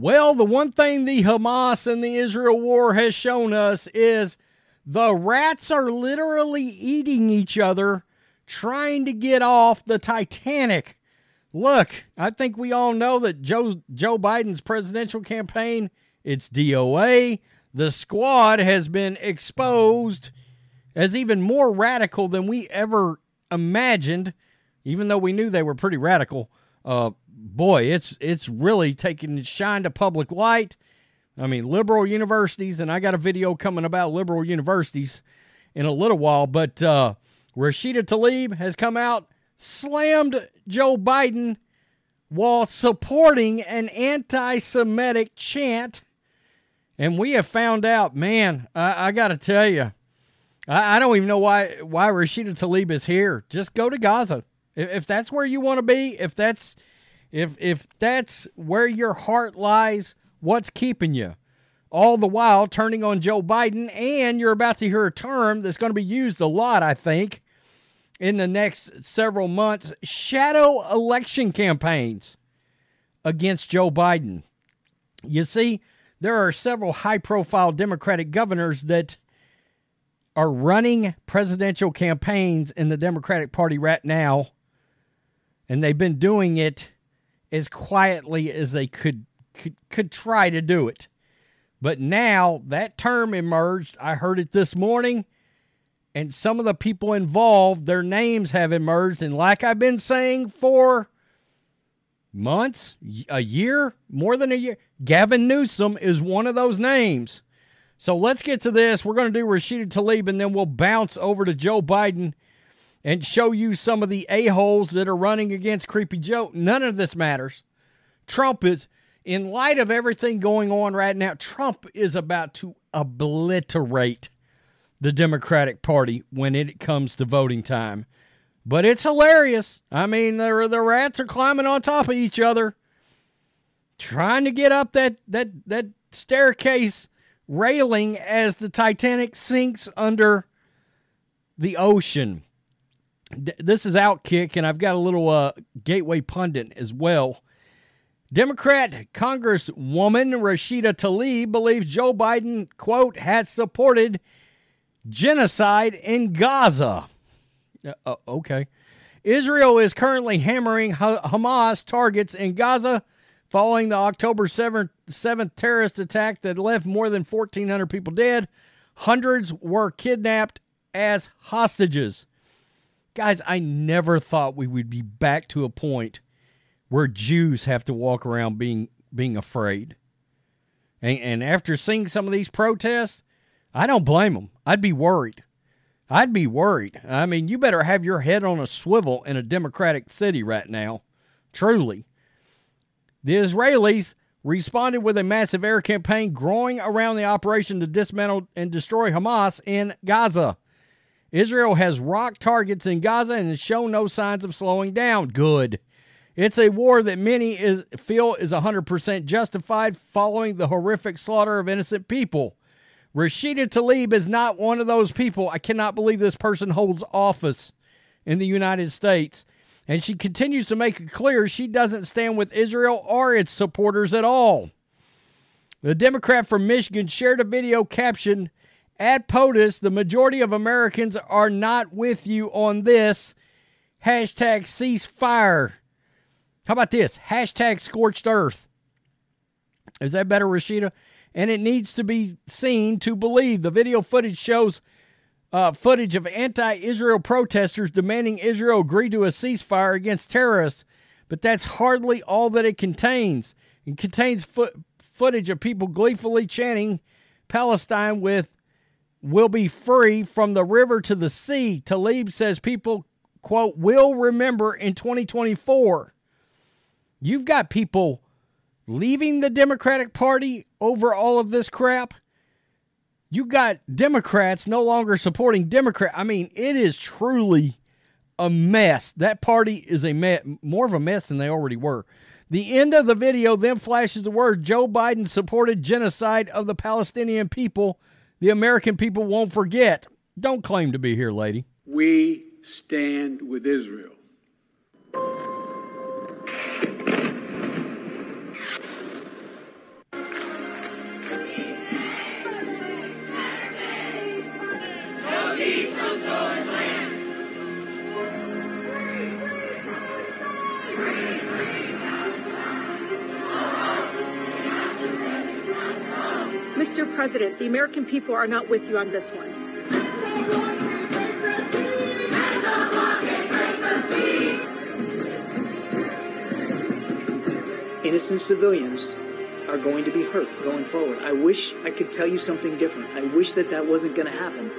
Well, the one thing the Hamas and the Israel war has shown us is the rats are literally eating each other, trying to get off the Titanic. Look, I think we all know that Joe Joe Biden's presidential campaign, it's DOA. The squad has been exposed as even more radical than we ever imagined, even though we knew they were pretty radical. Uh, boy, it's it's really taking shine to public light. I mean, liberal universities, and I got a video coming about liberal universities in a little while. But uh, Rashida Tlaib has come out, slammed Joe Biden while supporting an anti-Semitic chant, and we have found out, man. I, I got to tell you, I, I, don't even know why why Rashida Tlaib is here. Just go to Gaza if, if that's where you want to be. If that's if if that's where your heart lies, what's keeping you? All the while turning on Joe Biden, and you're about to hear a term that's going to be used a lot, I think, in the next several months shadow election campaigns against Joe Biden. You see, there are several high profile Democratic governors that are running presidential campaigns in the Democratic Party right now, and they've been doing it as quietly as they could could, could try to do it. But now that term emerged. I heard it this morning, and some of the people involved, their names have emerged. And like I've been saying for months, a year, more than a year, Gavin Newsom is one of those names. So let's get to this. We're going to do Rashida Tlaib, and then we'll bounce over to Joe Biden and show you some of the a-holes that are running against Creepy Joe. None of this matters. Trump is, in light of everything going on right now, Trump is about to obliterate the Democratic Party when it comes to voting time. But it's hilarious. I mean, the, the rats are climbing on top of each other, trying to get up that, that, that staircase railing as the Titanic sinks under the ocean this is Outkick, and I've got a little uh, Gateway Pundit as well. Democrat Congresswoman Rashida Tlaib believes Joe Biden, quote, has supported genocide in Gaza. Uh, uh, okay. Israel is currently hammering Hamas targets in Gaza following the October 7th, 7th terrorist attack that left more than 1,400 people dead. Hundreds were kidnapped as hostages. Guys, I never thought we would be back to a point where Jews have to walk around being being afraid. And, and after seeing some of these protests, I don't blame them. I'd be worried. I'd be worried. I mean, you better have your head on a swivel in a democratic city right now. Truly. The Israelis responded with a massive air campaign growing around the operation to dismantle and destroy Hamas in Gaza. Israel has rocked targets in Gaza and has shown no signs of slowing down. Good. It's a war that many is, feel is 100% justified following the horrific slaughter of innocent people. Rashida Tlaib is not one of those people. I cannot believe this person holds office in the United States. And she continues to make it clear she doesn't stand with Israel or its supporters at all. The Democrat from Michigan shared a video captioned At POTUS, the majority of Americans are not with you on this. Hashtag ceasefire. How about this? Hashtag scorched earth. Is that better, Rashida? And it needs to be seen to believe. The video footage shows uh, footage of anti Israel protesters demanding Israel agree to a ceasefire against terrorists, but that's hardly all that it contains. It contains fo- footage of people gleefully chanting Palestine with will be free from the river to the sea. Tlaib says people, quote, will remember in 2024. You've got people leaving the Democratic Party over all of this crap. You got Democrats no longer supporting Democrat. I mean, it is truly a mess. That party is a mess, more of a mess than they already were. The end of the video then flashes the word Joe Biden supported genocide of the Palestinian people. The American people won't forget. Don't claim to be here, lady. We stand with Israel. Mr. President, the American people are not with you on this one. Innocent civilians are going to be hurt going forward. I wish I could tell you something different. I wish that that wasn't going to happen,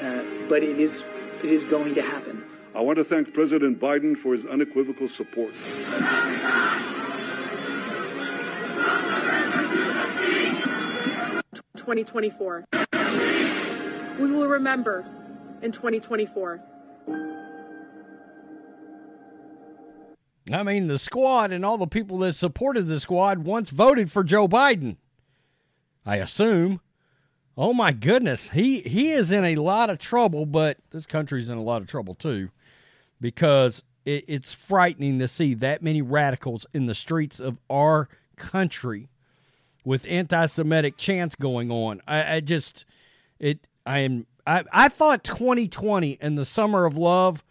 uh, but it is. It is going to happen. I want to thank President Biden for his unequivocal support. 2024. We will remember in 2024. I mean, the squad and all the people that supported the squad once voted for Joe Biden. I assume. Oh my goodness, he he is in a lot of trouble, but this country's in a lot of trouble too, because it, it's frightening to see that many radicals in the streets of our country with anti-Semitic chants going on. I, I just it I am I, I thought 2020 and the summer of love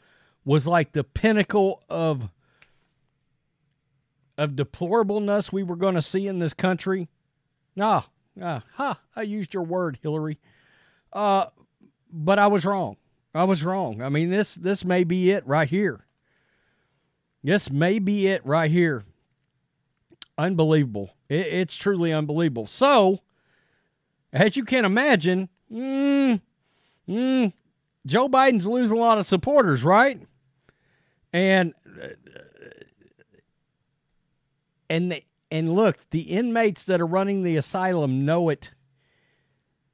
was like the pinnacle of of deplorableness we were going to see in this country. Ah, ah, ha! I used your word, Hillary. Uh, but I was wrong. I was wrong. I mean this this may be it right here. This may be it right here. Unbelievable. It, it's truly unbelievable. So, as you can imagine, mm, mm, Joe Biden's losing a lot of supporters, right? And and the, and look, the inmates that are running the asylum know it.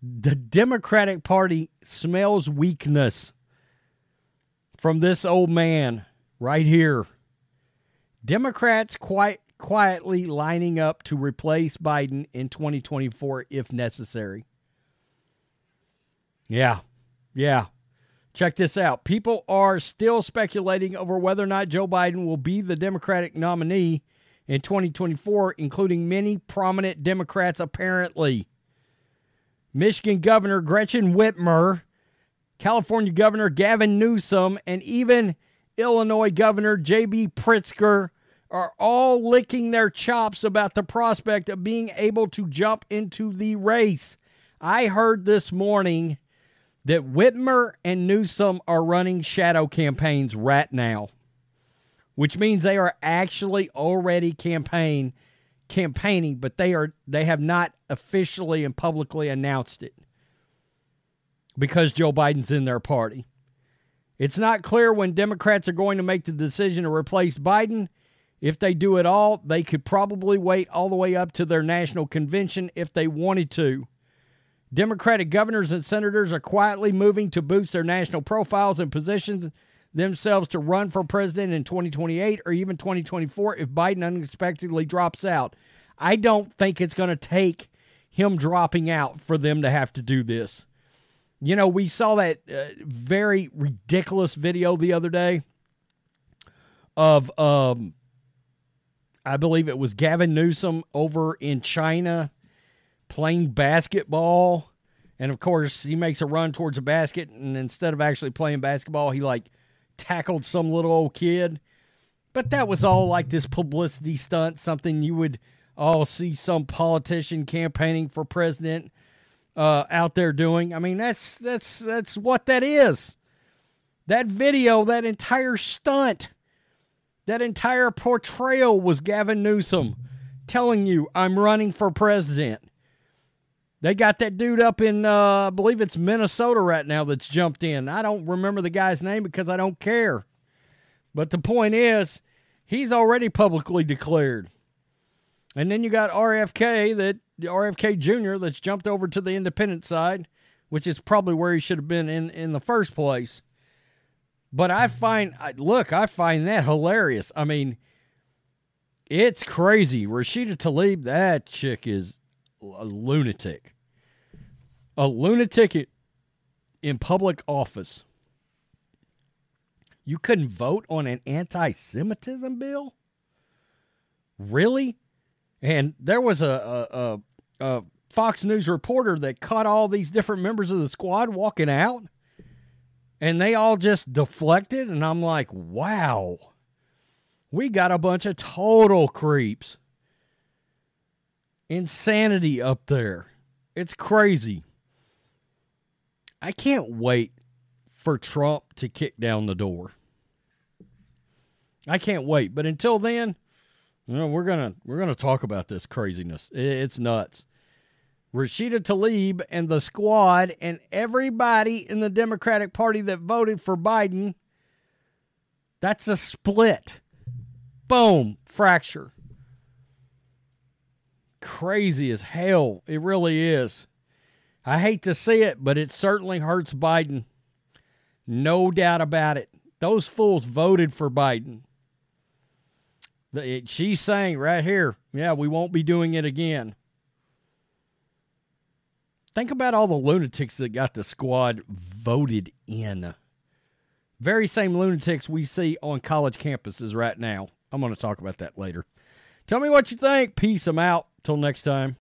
The Democratic Party smells weakness from this old man right here. Democrats quite quietly lining up to replace Biden in 2024 if necessary. Yeah. Yeah. Check this out. People are still speculating over whether or not Joe Biden will be the Democratic nominee in 2024, including many prominent Democrats, apparently. Michigan Governor Gretchen Whitmer, California Governor Gavin Newsom, and even Illinois Governor J.B. Pritzker are all licking their chops about the prospect of being able to jump into the race. I heard this morning that Whitmer and Newsom are running shadow campaigns right now, which means they are actually already campaign campaigning, but they are they have not officially and publicly announced it because Joe Biden's in their party. It's not clear when Democrats are going to make the decision to replace Biden. If they do it all, they could probably wait all the way up to their national convention if they wanted to. Democratic governors and senators are quietly moving to boost their national profiles and positions themselves to run for president in 2028 or even 2024 if Biden unexpectedly drops out. I don't think it's going to take him dropping out for them to have to do this. You know, we saw that uh, very ridiculous video the other day of um, I believe it was Gavin Newsom over in China playing basketball And of course, he makes a run towards a basket, and instead of actually playing basketball, he like tackled some little old kid. But that was all like this publicity stunt, something you would all see some politician campaigning for president uh, out there doing. I mean, that's that's that's what that is. That video, that entire stunt, that entire portrayal was Gavin Newsom telling you, "I'm running for president." They got that dude up in, uh, I believe it's Minnesota right now that's jumped in. I don't remember the guy's name because I don't care. But the point is, he's already publicly declared. And then you got RFK that RFK Jr. that's jumped over to the independent side, which is probably where he should have been in in the first place. But I find look, I find that hilarious. I mean, it's crazy. Rashida Tlaib, that chick is a lunatic. A lunatic in public office. You couldn't vote on an anti Semitism bill? Really? And there was a, a, a, a, Fox News reporter that caught all these different members of the squad walking out, and they all just deflected. And I'm like, wow, we got a bunch of total creeps insanity up there. It's crazy. I can't wait for Trump to kick down the door. I can't wait. But until then, you know, we're gonna we're gonna talk about this craziness. It's nuts. Rashida Tlaib and the squad and everybody in the Democratic Party that voted for Biden. That's a split. Boom, fracture crazy as hell. It really is. I hate to see it, but it certainly hurts Biden. No doubt about it. Those fools voted for Biden. She's saying right here, yeah, we won't be doing it again. Think about all the lunatics that got the squad voted in. Very same lunatics we see on college campuses right now. I'm going to talk about that later. Tell me what you think. Peace. I'm out. Till next time.